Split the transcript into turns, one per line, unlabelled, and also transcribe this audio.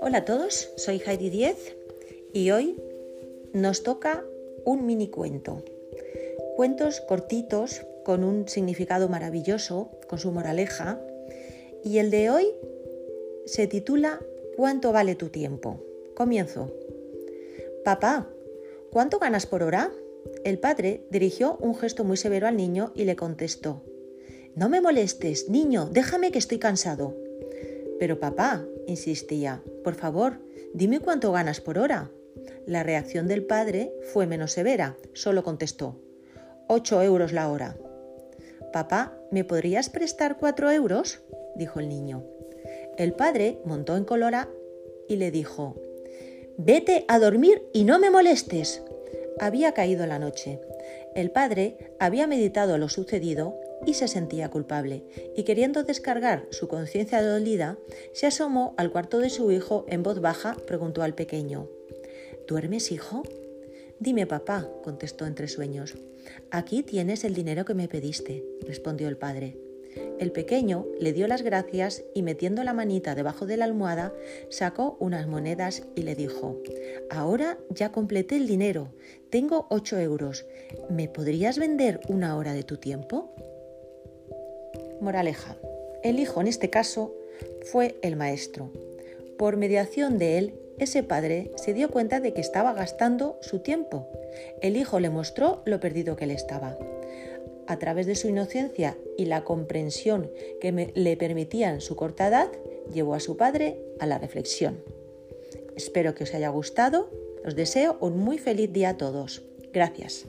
Hola a todos, soy Heidi Diez y hoy nos toca un mini cuento. Cuentos cortitos con un significado maravilloso, con su moraleja. Y el de hoy se titula ¿Cuánto vale tu tiempo? Comienzo. Papá, ¿cuánto ganas por hora? El padre dirigió un gesto muy severo al niño y le contestó No me molestes, niño, déjame que estoy cansado. Pero papá, insistía, por favor, dime cuánto ganas por hora. La reacción del padre fue menos severa, solo contestó Ocho euros la hora. Papá, ¿me podrías prestar cuatro euros? dijo el niño. El padre montó en colora y le dijo Vete a dormir y no me molestes. Había caído la noche. El padre había meditado lo sucedido y se sentía culpable, y queriendo descargar su conciencia dolida, se asomó al cuarto de su hijo en voz baja, preguntó al pequeño ¿Duermes, hijo? Dime, papá, contestó entre sueños. Aquí tienes el dinero que me pediste, respondió el padre. El pequeño le dio las gracias y metiendo la manita debajo de la almohada sacó unas monedas y le dijo, Ahora ya completé el dinero, tengo ocho euros, ¿me podrías vender una hora de tu tiempo? Moraleja. El hijo en este caso fue el maestro. Por mediación de él, ese padre se dio cuenta de que estaba gastando su tiempo. El hijo le mostró lo perdido que le estaba a través de su inocencia y la comprensión que le permitían su corta edad, llevó a su padre a la reflexión. Espero que os haya gustado. Os deseo un muy feliz día a todos. Gracias.